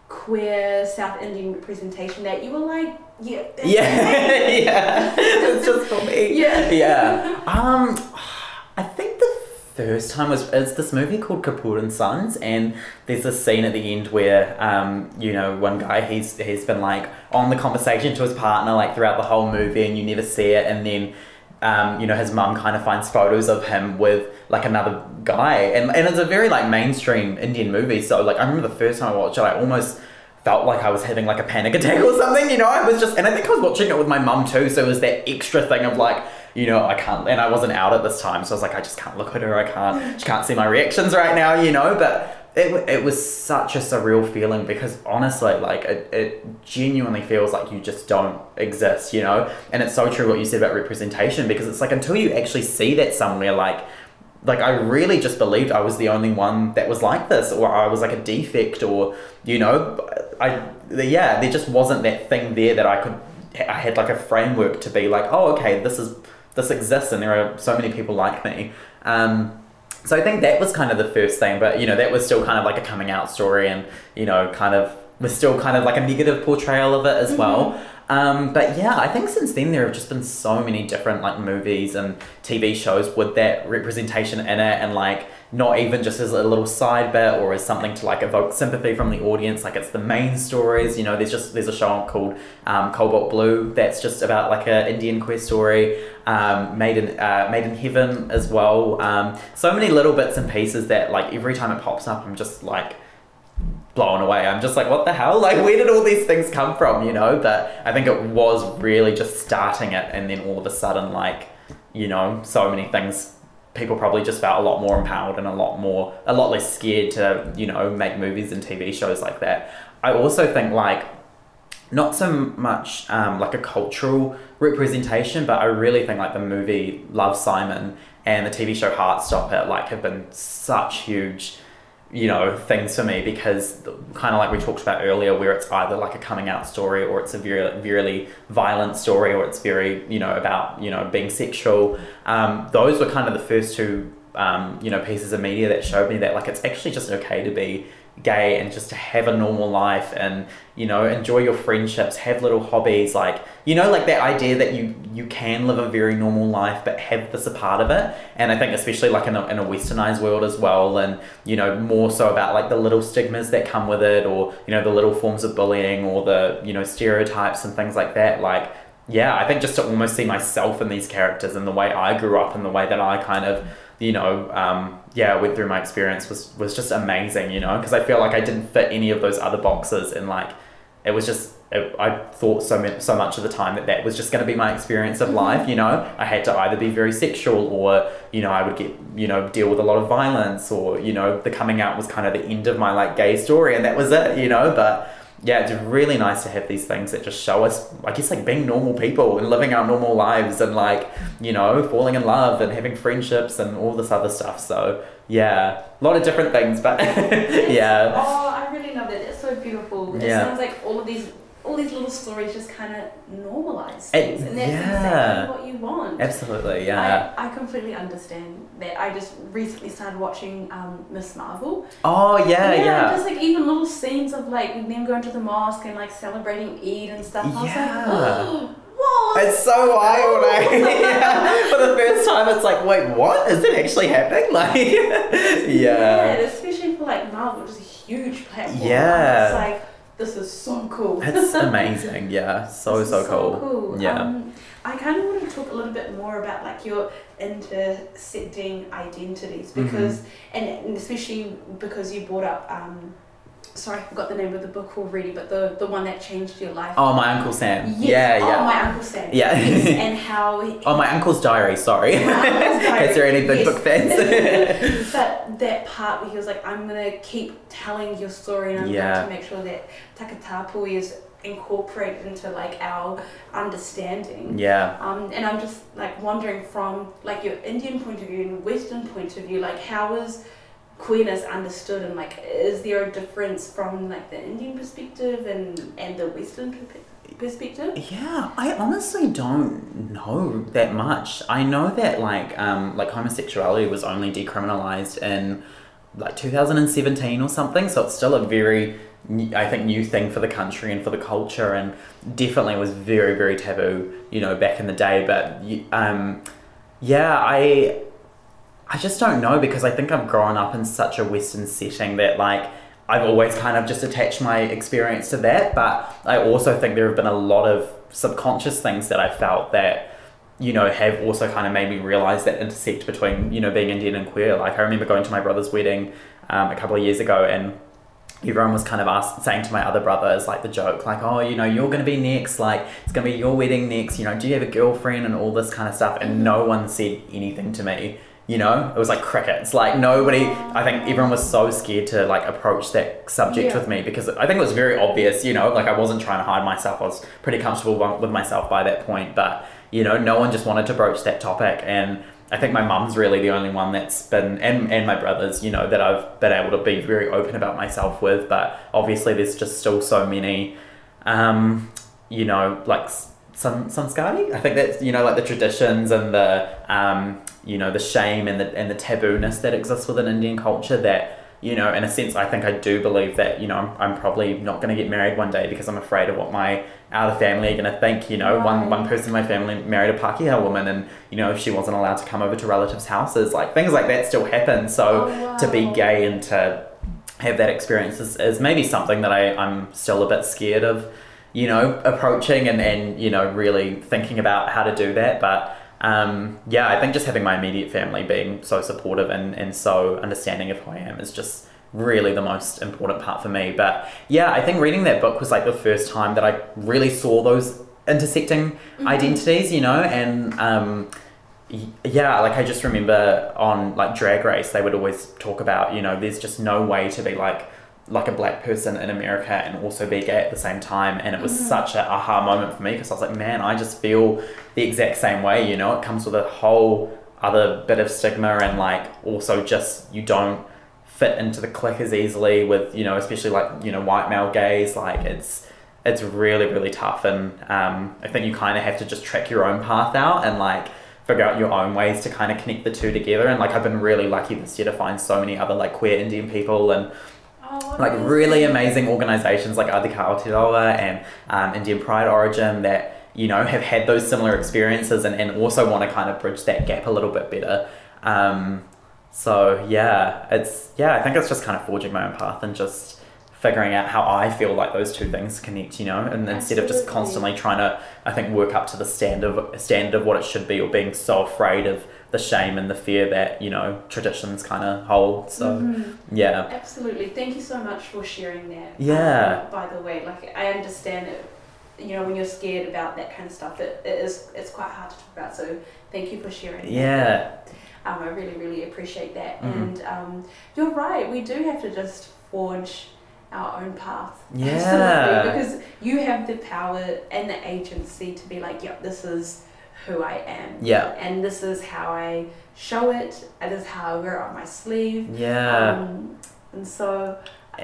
queer South Indian representation that you were like, yeah, Yeah, yeah. it's just for me. Yeah. Yeah. Um, I think the first time was it's this movie called Kapoor and Sons, and there's this scene at the end where um, you know, one guy he's he's been like on the conversation to his partner like throughout the whole movie, and you never see it, and then. Um, you know, his mum kind of finds photos of him with like another guy, and, and it's a very like mainstream Indian movie. So like, I remember the first time I watched it, I almost felt like I was having like a panic attack or something, you know. I was just, and I think I was watching it with my mum too, so it was that extra thing of like, you know, I can't, and I wasn't out at this time, so I was like, I just can't look at her, I can't, she can't see my reactions right now, you know. But it, it was such a surreal feeling because honestly, like, it, it genuinely feels like you just don't exist, you know. And it's so true what you said about representation because it's like until you actually see that somewhere, like like I really just believed I was the only one that was like this, or I was like a defect, or you know, I yeah, there just wasn't that thing there that I could. I had like a framework to be like, oh, okay, this is this exists, and there are so many people like me. Um, so I think that was kind of the first thing, but you know, that was still kind of like a coming out story, and you know, kind of was still kind of like a negative portrayal of it as well. Um, but yeah, I think since then there have just been so many different like movies and TV shows with that representation in it, and like not even just as a little side bit or as something to like evoke sympathy from the audience. Like it's the main stories. You know, there's just there's a show called um, Cobalt Blue that's just about like a Indian queer story. Um, made in uh, made in heaven as well. Um, so many little bits and pieces that like every time it pops up, I'm just like blown away. I'm just like, what the hell? Like, where did all these things come from? You know? But I think it was really just starting it, and then all of a sudden, like, you know, so many things. People probably just felt a lot more empowered and a lot more, a lot less scared to, you know, make movies and TV shows like that. I also think like not so much um, like a cultural representation, but I really think like the movie Love Simon and the TV show Heartstopper like have been such huge you know things for me because kind of like we talked about earlier where it's either like a coming out story or it's a very really violent story or it's very you know about you know being sexual. Um, those were kind of the first two um, you know pieces of media that showed me that like it's actually just okay to be gay and just to have a normal life and you know enjoy your friendships have little hobbies like you know like that idea that you you can live a very normal life but have this a part of it? And i think especially like in a, in a westernized world as well and you know more so about like the little stigmas that come with it or you know the little forms of bullying or the you know stereotypes and things like that like yeah i think just to almost see myself in these characters and the way i grew up and the way that i kind of you know, um, yeah, went through my experience was was just amazing, you know, because I feel like I didn't fit any of those other boxes, and like it was just it, I thought so much, so much of the time that that was just going to be my experience of Mm-hmm. life, you know. I had to either be very sexual or you know I would get you know deal with a lot of violence or you know the coming out was kind of the end of my like gay story, and that was it, you know, but. Yeah, it's really nice to have these things that just show us, I guess, like being normal people and living our normal lives and like, you know, falling in love and having friendships and all this other stuff. So, yeah, a lot of different things, but yeah. Oh, I really love it. It's so beautiful. It Yeah. sounds like all of these, all these little stories just kind of normalize It- things, and that's yeah. exactly what you want. Absolutely, yeah. I, I completely understand that. I just recently started watching um, Miss Marvel. oh, yeah, yeah. Just like even little scenes of like them going to the mosque and like celebrating Eid and stuff. I was Yeah. like, whoa. It's so wild, eh? yeah. For the first time, it's like, wait, what? Is it actually happening? Like, yeah, yeah. especially for like Marvel, which is a huge platform. Yeah. It's like this is so cool. It's amazing, yeah. So, so is cool. Yeah. Um, I kind of want to talk a little bit more about like your intersecting identities Mm-hmm. because, and, and especially because you brought up, um, sorry, I forgot the name of the book already, but the the one that changed your life. Oh, my Uncle Sam. Yes. Yeah, Oh, yeah. my Uncle Sam. Yeah. Yes, and how. He, Oh, my Uncle's Diary, sorry. My Uncle's Diary, case there any big yes. book fans. but that part where he was like, I'm gonna keep telling your story and I'm Yeah. going to make sure that Takatapui is incorporated into like our understanding. yeah. Um, and I'm just like wondering from like your Indian point of view and Western point of view, like how is queerness understood and like is there a difference from like the Indian perspective and and the Western perspective? Yeah, I honestly don't know that much. I know that like um like homosexuality was only decriminalized in like 2017 or something, so it's still a very I think new thing for the country and for the culture and definitely was very very taboo, you know, back in the day, but um yeah, I I just don't know because I think I've grown up in such a Western setting that like I've always kind of just attached my experience to that. But I also think there have been a lot of subconscious things that I felt that you know have also kind of made me realize that intersect between you know being Indian and queer. Like I remember going to my brother's wedding um, a couple of years ago and everyone was kind of asked, saying to my other brothers like the joke like oh you know you're going to be next like it's going to be your wedding next you know do you have a girlfriend and all this kind of stuff and no one said anything to me you know it was like crickets like nobody i think everyone was so scared to like approach that subject Yeah. with me because i think it was very obvious you know like i wasn't trying to hide myself i was pretty comfortable with myself by that point but you know no one just wanted to broach that topic and I think my mum's really the only one that's been, and, and my brothers, you know, that I've been able to be very open about myself with. But obviously, there's just still so many, um, you know, like s- some samskari. I think that's you know like the traditions and the um, you know the shame and the and the tabooness that exists within Indian culture that you know in a sense I think I do believe that you know I'm, I'm probably not going to get married one day because I'm afraid of what my outer family are going to think you know. One one person in my family married a Pakeha woman and you know if she wasn't allowed to come over to relatives houses like things like that still happen. So Oh, to be gay and to have that experience is, is maybe something that I, I'm still a bit scared of, you know, approaching and, and, you know, really thinking about how to do that. But um, yeah, I think just having my immediate family being so supportive and, and so understanding of who I am is just really the most important part for me. But yeah, I think reading that book was like the first time that I really saw those intersecting identities, you know, and um, yeah, like I just remember on like Drag Race, they would always talk about, you know, there's just no way to be like like a black person in America and also be gay at the same time. And it was such a aha moment for me because I was like, man, I just feel the exact same way, you know, it comes with a whole other bit of stigma and like also just you don't fit into the clique as easily with you know especially like you know white male gays like it's it's really really tough and um, I think you kind of have to just track your own path out and like figure out your own ways to kind of connect the two together and like I've been really lucky this year to find so many other like queer Indian people and Oh, like really amazing organizations like Adhikaar Aotearoa and um, Indian Pride Origin that you know have had those similar experiences and, and also want to kind of bridge that gap a little bit better. Um, so yeah it's yeah I think it's just kind of forging my own path and just figuring out how I feel like those two things connect you know and instead of just constantly trying to I think work up to the standard standard of what it should be or being so afraid of the shame and the fear that you know traditions kind of hold so Mhm. yeah Absolutely. Thank you so much for sharing that. Yeah. Um, by the way, like I understand it. You know, when you're scared about that kind of stuff, it, it is it's quite hard to talk about. So thank you for sharing. that. yeah Um, I really, really appreciate that. Mhm. And um, you're right. We do have to just forge our own path. Yeah. Absolutely, because you have the power and the agency to be like, yep, this is who I am. yeah And this is how I show it. And this is how I wear it on my sleeve. yeah Um, and so,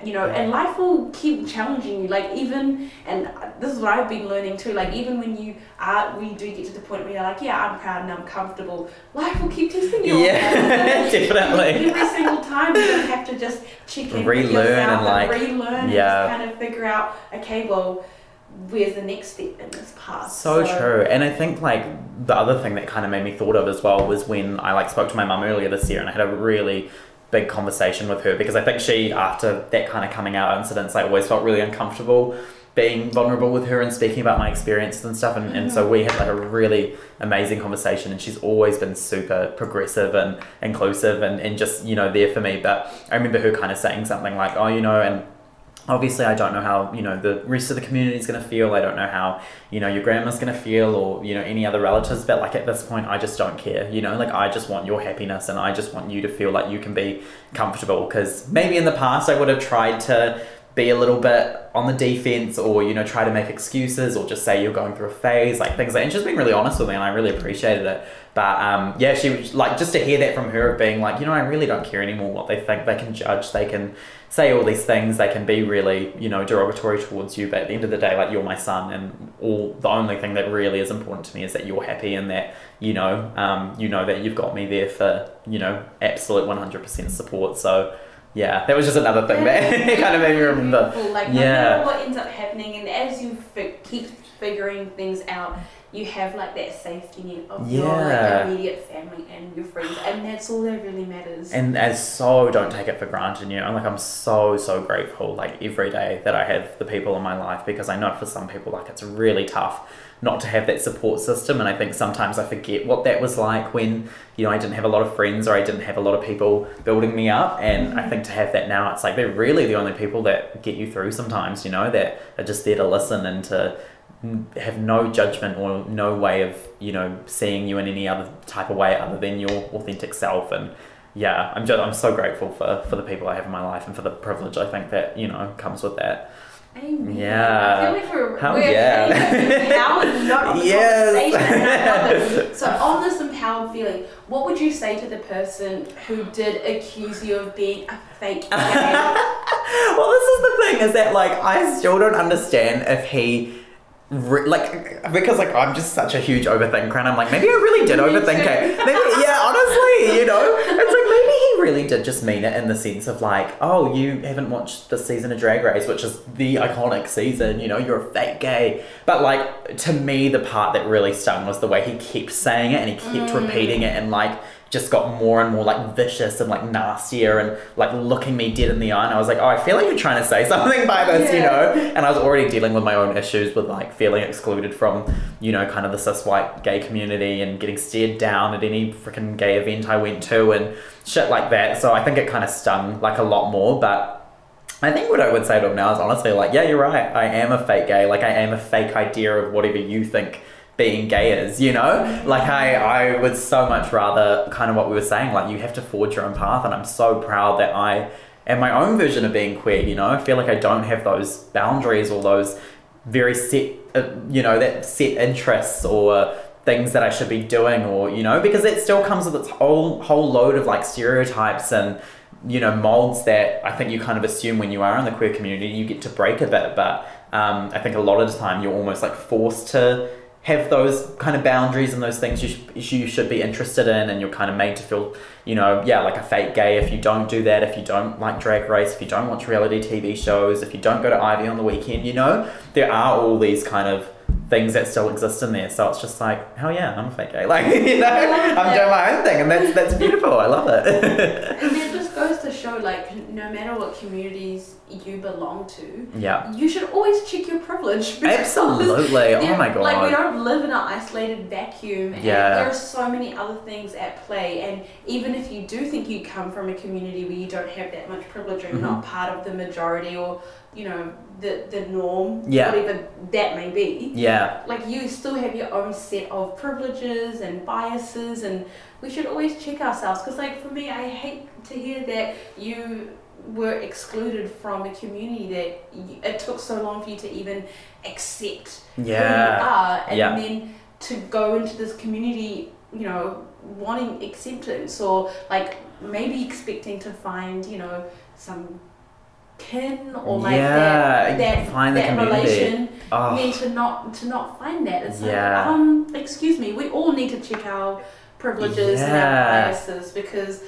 you know, and life will keep challenging you. Like even, and this is what I've been learning too. Like even when you are, when you do get to the point where you're like, yeah, I'm proud and I'm comfortable. Life will keep testing you. Yeah, definitely. Every single time you have to just check in Relearn and, like, relearn yeah. and just kind of figure out, okay, well, where's the next step in this path? So true. And I think like the other thing that kind of made me thought of as well was when I like spoke to my mum earlier this year and I had a really big conversation with her because I think she after that kind of coming out incidents I always felt really uncomfortable being vulnerable with her and speaking about my experiences and stuff and, and so mm-hmm. we had like a really amazing conversation and she's always been super progressive and inclusive and, and just you know there for me but I remember her kind of saying something like oh you know and obviously I don't know how you know the rest of the community is going to feel. I don't know how you know your grandma's going to feel or you know any other relatives but like at this point I just don't care you know? Like I just want your happiness and I just want you to feel like you can be comfortable because maybe in the past I would have tried to be a little bit on the defense or you know try to make excuses or just say you're going through a phase like things like and she's been really honest with me and I really appreciated it. But um, yeah she was like just to hear that from her of being like you know I really don't care anymore what they think. They can judge. They can say all these things they can be really you know derogatory towards you but at the end of the day like you're my son and all the only thing that really is important to me is that you're happy and that you know um, you know that you've got me there for you know absolute 100% support so yeah that was just another thing that kind of made me remember. Like no Yeah. matter what ends up happening, and as you fi- keep figuring things out, you have like that safety net of your like, immediate family and your friends, and that's all that really matters. and as so don't take it for granted you know I'm like i'm so so grateful like every day that i have the people in my life because i know for some people like it's really tough not to have that support system and i think sometimes i forget what that was like when you know i didn't have a lot of friends or i didn't have a lot of people building me up and i mm-hmm. think to have that now it's like they're really the only people that get you through sometimes you know that are just there to listen and to have no judgment or no way of you know seeing you in any other type of way other than your authentic self and yeah i'm just i'm so grateful for for the people i have in my life and for the privilege i think that you know comes with that Amen. Yeah. I feel like Hell yeah. empowered, not on the Yes. conversation. and I love it. So on this empowered feeling, what would you say to the person who did accuse you of being a fake well this is the thing is that like i still don't understand if he re- like because like i'm just such a huge overthinker and i'm like maybe i really did overthink it. maybe yeah honestly you know? It's like maybe he really did just mean it in the sense of like oh you haven't watched the season of drag race which is the iconic season you know you're a fake gay. But like to me the part that really stung was the way he kept saying it and he kept Mm. repeating it and like just got more and more like vicious and like nastier and like looking me dead in the eye and I was like, oh, I feel like you're trying to say something by this, you know? And I was already dealing with my own issues with like feeling excluded from, you know, kind of the cis white gay community and getting stared down at any freaking gay event I went to and shit like that. So I think it kind of stung like a lot more, but I think what I would say to him now is honestly like, yeah, you're right. I am a fake gay. Like I am a fake idea of whatever you think being gay is, you know? Like I, I would so much rather kind of what we were saying, like you have to forge your own path and I'm so proud that I am my own version of being queer, you know? I feel like I don't have those boundaries or those very set, uh, you know, that set interests or things that I should be doing or you know because it still comes with its whole whole load of like stereotypes and you know molds that I think you kind of assume when you are in the queer community you get to break a bit but um, I think a lot of the time you're almost like forced to have those kind of boundaries and those things you, sh- you should be interested in and you're kind of made to feel you know yeah like a fake gay if you don't do that if you don't like drag race if you don't watch reality tv shows if you don't go to ivy on the weekend you know there are all these kind of things that still exist in there. So it's just like hell yeah i'm a fake gay. Like you know i'm doing my own thing and that's that's beautiful. I love it And it just goes to show, like, no matter what communities you belong to, yeah you should always check your privilege. absolutely oh my god Like we don't live in an isolated vacuum, and Yeah. there are so many other things at play. And even if you do think you come from a community where you don't have that much privilege, or you're not Mm-hmm. part of the majority, or you know the the norm, Yeah. whatever that may be, yeah like you still have your own set of privileges and biases, and we should always check ourselves. Because like for me, I hate to hear that you were excluded from a community that you, it took so long for you to even accept who you yeah are and Yeah. then to go into this community you know wanting acceptance or like maybe expecting to find you know some kin or like Yeah, that that, find that relation oh then to not to not find that it's Yeah. like um excuse me we all need to check our privileges and our Yeah. biases because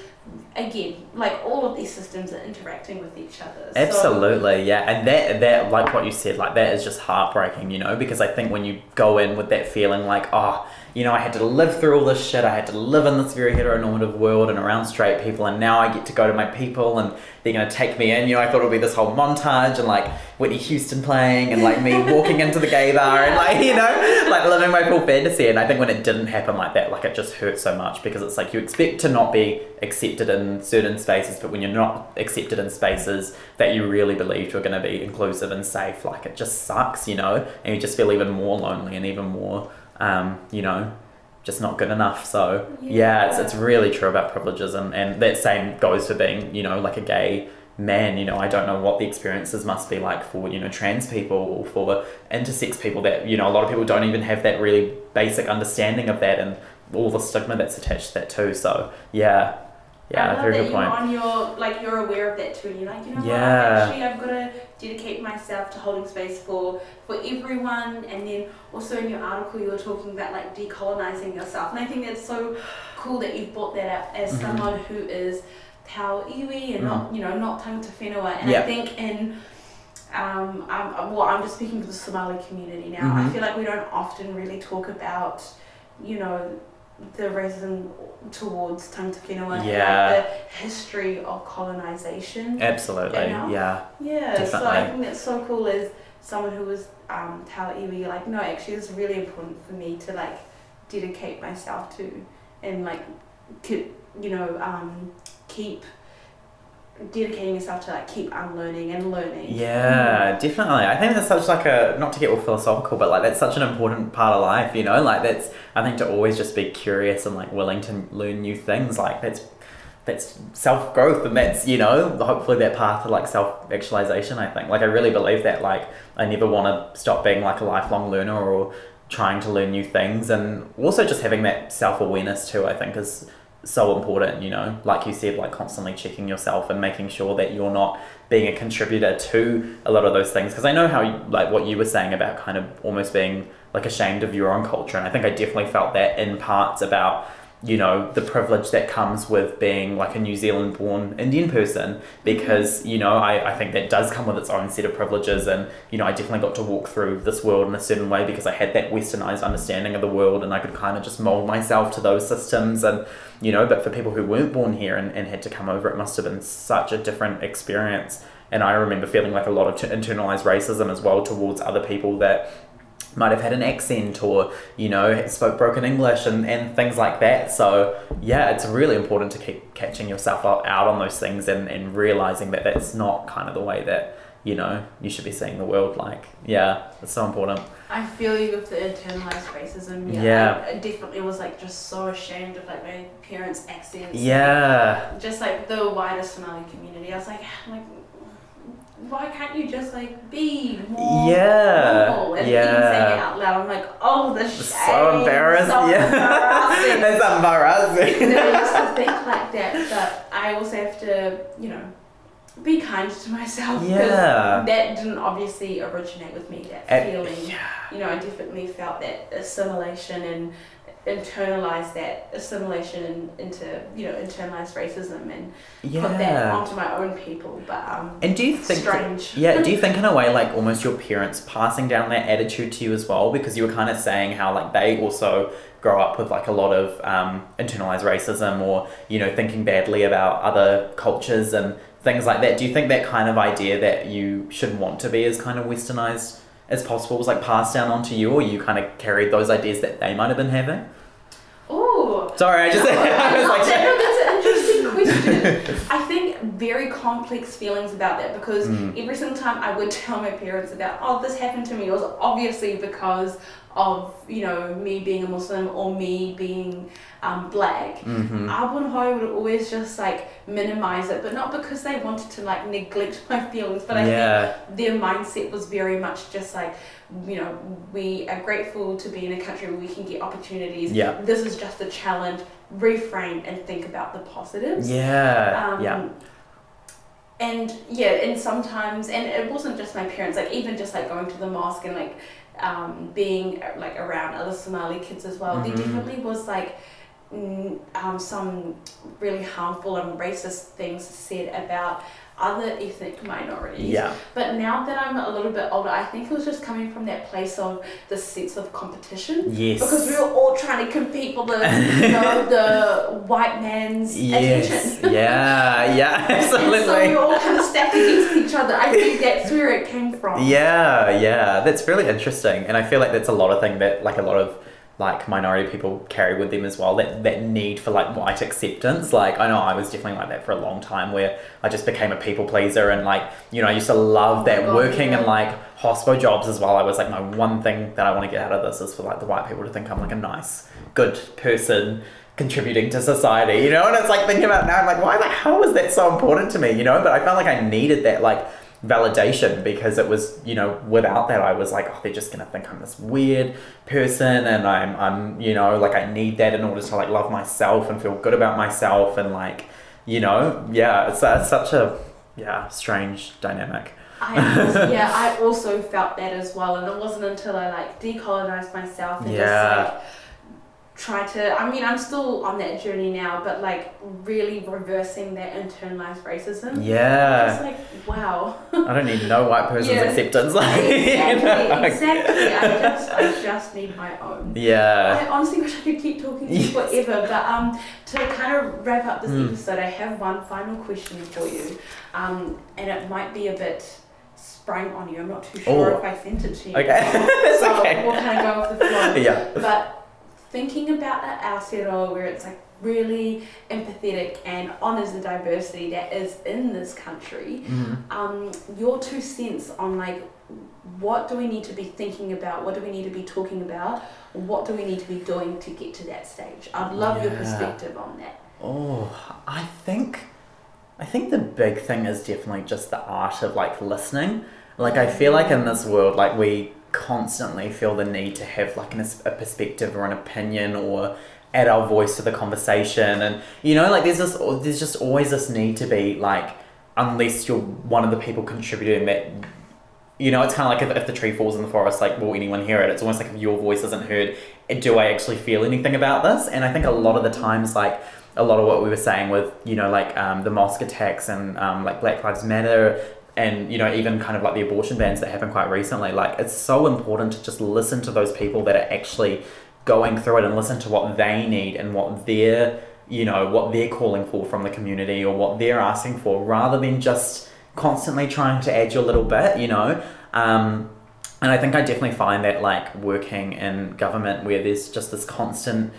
again like all of these systems are interacting with each other So- Absolutely, yeah, and that that like what you said, like that is just heartbreaking, you know, because I think when you go in with that feeling like, oh, you know, I had to live through all this shit, I had to live in this very heteronormative world and around straight people, and now I get to go to my people and they're gonna take me in. You know, I thought it would be this whole montage and like Whitney Houston playing and like me walking into the gay bar and like you know, like living my full fantasy. And I think when it didn't happen like that, like it just hurt so much because it's like you expect to not be accepted in certain spaces, but when you're not accepted in spaces that you really believed were going to be inclusive and safe, like it just sucks, you know, and you just feel even more lonely and even more, um, you know, just not good enough. So yeah, it's, it's really true about privileges, and, and that same goes for being, you know, like a gay man. You know, I don't know what the experiences must be like for you know trans people or for intersex people. That you know, a lot of people don't even have that really basic understanding of that, and all the stigma that's attached to that too. So yeah, I yeah, love very that good you're point. on your like you're aware of that too. And you're like, you know Yeah. what? Actually, I've got to dedicate myself to holding space for for everyone. And then also in your article, you were talking about like decolonizing yourself, and I think that's so cool that you've brought that up as Mhm. someone who is Tau iwi and not you know not tangata whenua. And Yeah. I think in um, I'm, I'm- well, I'm just speaking to the Somali community now. I Mhm. feel like we don't often really talk about, you know, the racism towards tangata whenua and Yeah. like the history of colonization. Absolutely, yeah, Yeah, so I think that's so cool as someone who was um, Tau iwi, like, no, actually, it's really important for me to like dedicate myself to and like, could, you know, um, keep dedicating yourself to like keep unlearning and learning. yeah, definitely. I think that's such like a not to get all philosophical, but like that's such an important part of life. You know, like that's I think to always just be curious and like willing to learn new things. Like that's that's self growth and that's you know hopefully that path to like self actualization. I think like I really believe that like I never want to stop being like a lifelong learner or trying to learn new things and also just having that self awareness too. I think is so important, you know, like you said, like constantly checking yourself and making sure that you're not being a contributor to a lot of those things. Because I know how, you, like, what you were saying about kind of almost being like ashamed of your own culture. And I think I definitely felt that in parts about, you know, the privilege that comes with being like a New Zealand born Indian person. Because, you know, I, I think that does come with its own set of privileges. And, you know, I definitely got to walk through this world in a certain way because I had that westernized understanding of the world and I could kind of just mold myself to those systems. And, you know, but for people who weren't born here and, and had to come over, it must have been such a different experience. And I remember feeling like a lot of t- internalized racism as well towards other people that might have had an accent or, you know, spoke broken English and, and things like that. So, yeah, it's really important to keep catching yourself out on those things and, and realizing that that's not kind of the way that, you know, you should be seeing the world like. Yeah, it's so important. I feel you with the internalized racism. Yeah, Yeah. I, I definitely was like just so ashamed of like my parents' accents. Yeah. Just like the wider Somali community, I was like, like why can't you just like be more Yeah, normal and yeah. even saying it out loud? I'm like, oh, the shame. so embarrassed. So yeah. embarrassing. it's embarrassing. that I used to think like that, but I also have to, you know, be kind to myself. Yeah. That didn't obviously originate with me, that feeling. yeah. You know, I definitely felt that assimilation and internalized that assimilation into, you know, internalized racism and put that onto my own people. But, um, And do you think strange. Yeah, do you think in a way like almost your parents passing down that attitude to you as well? Because you were kind of saying how like they also grow up with like a lot of um, internalized racism or you know thinking badly about other cultures and things like that. Do you think that kind of idea that you should want to be as kind of westernized as possible was like passed down onto you, or you kind of carried those ideas that they might have been having? Sorry, I just I was like. No, that's an interesting question. I think very complex feelings about that because Mm. every single time I would tell my parents about, oh, this happened to me, it was obviously because of, you know, me being a Muslim or me being um, black. Mhm. Abun Hoi would always just like minimize it, but not because they wanted to like neglect my feelings, but I Yeah. think their mindset was very much just like, you know, we are grateful to be in a country where we can get opportunities. Yeah. This is just a challenge. Reframe and think about the positives. Yeah. Um, yeah. And yeah, and sometimes, and it wasn't just my parents, like even just like going to the mosque and like um, being like around other Somali kids as well, there Mhm. definitely was like um, some really harmful and racist things said about other ethnic minorities. Yeah. But now that I'm a little bit older, I think it was just coming from that place of the sense of competition. Yes. Because we were all trying to compete for the, you know, the white man's Yes. attention. yeah. Yeah. And so we Absolutely. were all kind of stacked against each other. I think that's where it came from. Yeah, yeah, that's really interesting, and I feel like that's a lot of thing that like a lot of like minority people carry with them as well. That that need for like white acceptance. Like I know I was definitely like that for a long time, where I just became a people pleaser, and like you know I used to love Oh that God, working yeah. in like hospital jobs as well. I was like my one thing that I want to get out of this is for like the white people to think I'm like a nice, good person contributing to society, you know. And it's like thinking about now, I'm like, why the hell was that so important to me, you know? But I felt like I needed that like validation because it was you know without that I was like oh they're just gonna think I'm this weird person and I'm I'm you know like I need that in order to like love myself and feel good about myself and like you know yeah it's, it's such a yeah strange dynamic I also, yeah, I also felt that as well, and it wasn't until I like decolonized myself and Yeah. just like try to. I mean, I'm still on that journey now, but like really reversing that internalized racism. Yeah. Just like wow. I don't need no white person's Yeah. acceptance like you exactly, know? exactly. I just, I just need my own. yeah I honestly wish I could keep talking to you Yes. forever, but um, to kind of wrap up this Mm. episode, I have one final question for you, um, and it might be a bit sprung on you. I'm not too sure Oh. if I sent it to you. okay so okay we'll kind of go with the flow. yeah But thinking about that Aotearoa where it's like really empathetic and honours the diversity that is in this country, Mhm. um, your two cents on like what do we need to be thinking about, what do we need to be talking about, what do we need to be doing to get to that stage? I'd love your perspective on that. Oh, I think I think the big thing is definitely just the art of like listening. Like I feel like in this world like we constantly feel the need to have like an, a perspective or an opinion or add our voice to the conversation and you know like there's this there's just always this need to be like unless you're one of the people contributing that you know, it's kind of like if, if the tree falls in the forest, like, will anyone hear it? It's almost like if your voice isn't heard, do I actually feel anything about this? And I think a lot of the times, like, a lot of what we were saying with, you know, like um, the mosque attacks and um, like Black Lives Matter and, you know, even kind of like the abortion bans that happened quite recently, like, it's so important to just listen to those people that are actually going through it and listen to what they need and what they're, you know, what they're calling for from the community or what they're asking for rather than just constantly trying to add your little bit, you know. Um, and I think I definitely find that like working in government where there's just this constant,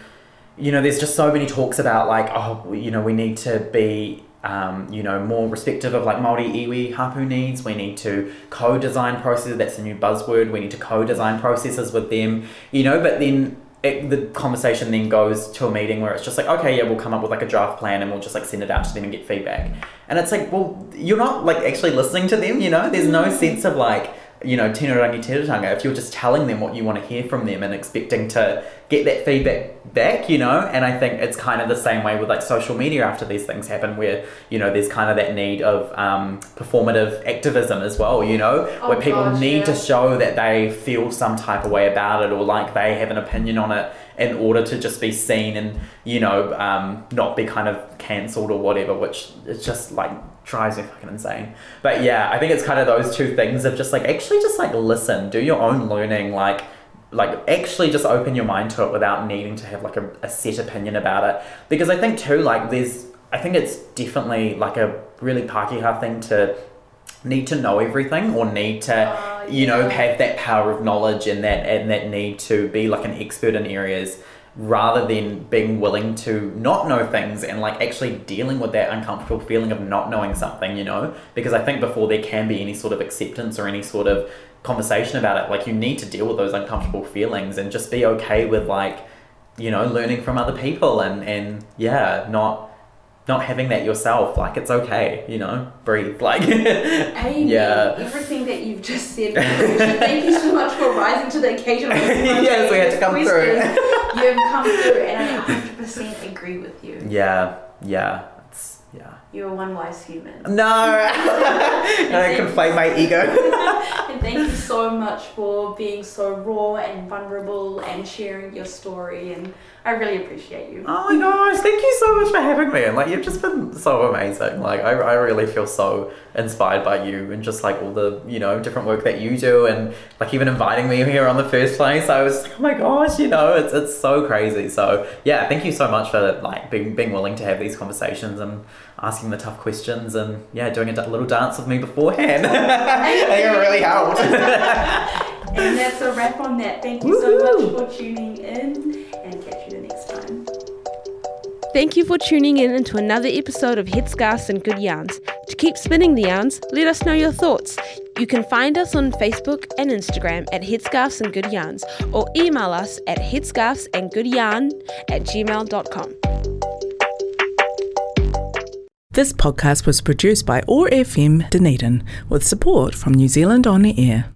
you know, there's just so many talks about like, oh, you know, we need to be, um, you know, more respective of like Māori iwi hapu needs. We need to co-design processes. That's a new buzzword. We need to co-design processes with them, you know. But then it, the conversation then goes to a meeting where it's just like, okay, yeah, we'll come up with like a draft plan and we'll just like send it out to them and get feedback. And it's like, well, you're not like actually listening to them, you know? There's no sense of like, you know, tino rangatiratanga if you're just telling them what you want to hear from them and expecting to get that feedback back, you know? And I think it's kind of the same way with like social media after these things happen where, you know, there's kind of that need of um, performative activism as well, you know? Oh where people gosh, need yeah. to show that they feel some type of way about it or like they have an opinion on it in order to just be seen and, you know, um, not be kind of cancelled or whatever, which is just like drives me fucking insane. But yeah, I think it's kind of those two things of just like actually just like listen, do your own learning, like like actually just open your mind to it without needing to have like a, a set opinion about it. Because I think too, like there's I think it's definitely like a really Pākehā thing to need to know everything or need to Oh, you know have that power of knowledge and that and that need to be like an expert in areas rather than being willing to not know things and like actually dealing with that uncomfortable feeling of not knowing something you know? Because i think before there can be any sort of acceptance or any sort of conversation about it like you need to deal with those uncomfortable feelings and just be okay with like you know learning from other people and and yeah not not having that yourself like it's okay you know breathe like yeah Everything that you've just said. Thank you so much for rising to the occasion. Yes, we had to come through. you have come through, and I 100% agree with you. yeah yeah it's yeah You're one wise human. no i conflate my ego and thank you so much for being so raw and vulnerable and sharing your story. And I really appreciate you. Oh my gosh, thank you so much for having me. And like you've just been so amazing. Like I, I really feel so inspired by you and just like all the, you know, different work that you do and like even inviting me here on the first place. I was like, oh my gosh, you know, it's it's so crazy. So yeah, thank you so much for like being being willing to have these conversations and asking the tough questions and yeah, doing a d- little dance with me beforehand. I think it really helped. And that's a wrap on that. Thank you so much for tuning in and catch Thank you for tuning in into another episode of Headscarves and Good Yarns. To keep spinning the yarns, let us know your thoughts. You can find us on Facebook and Instagram at Headscarves and Good Yarns or email us at headscarvesandgoodyarn at gmail.com. This podcast was produced by OAR FM Dunedin with support from New Zealand On the Air.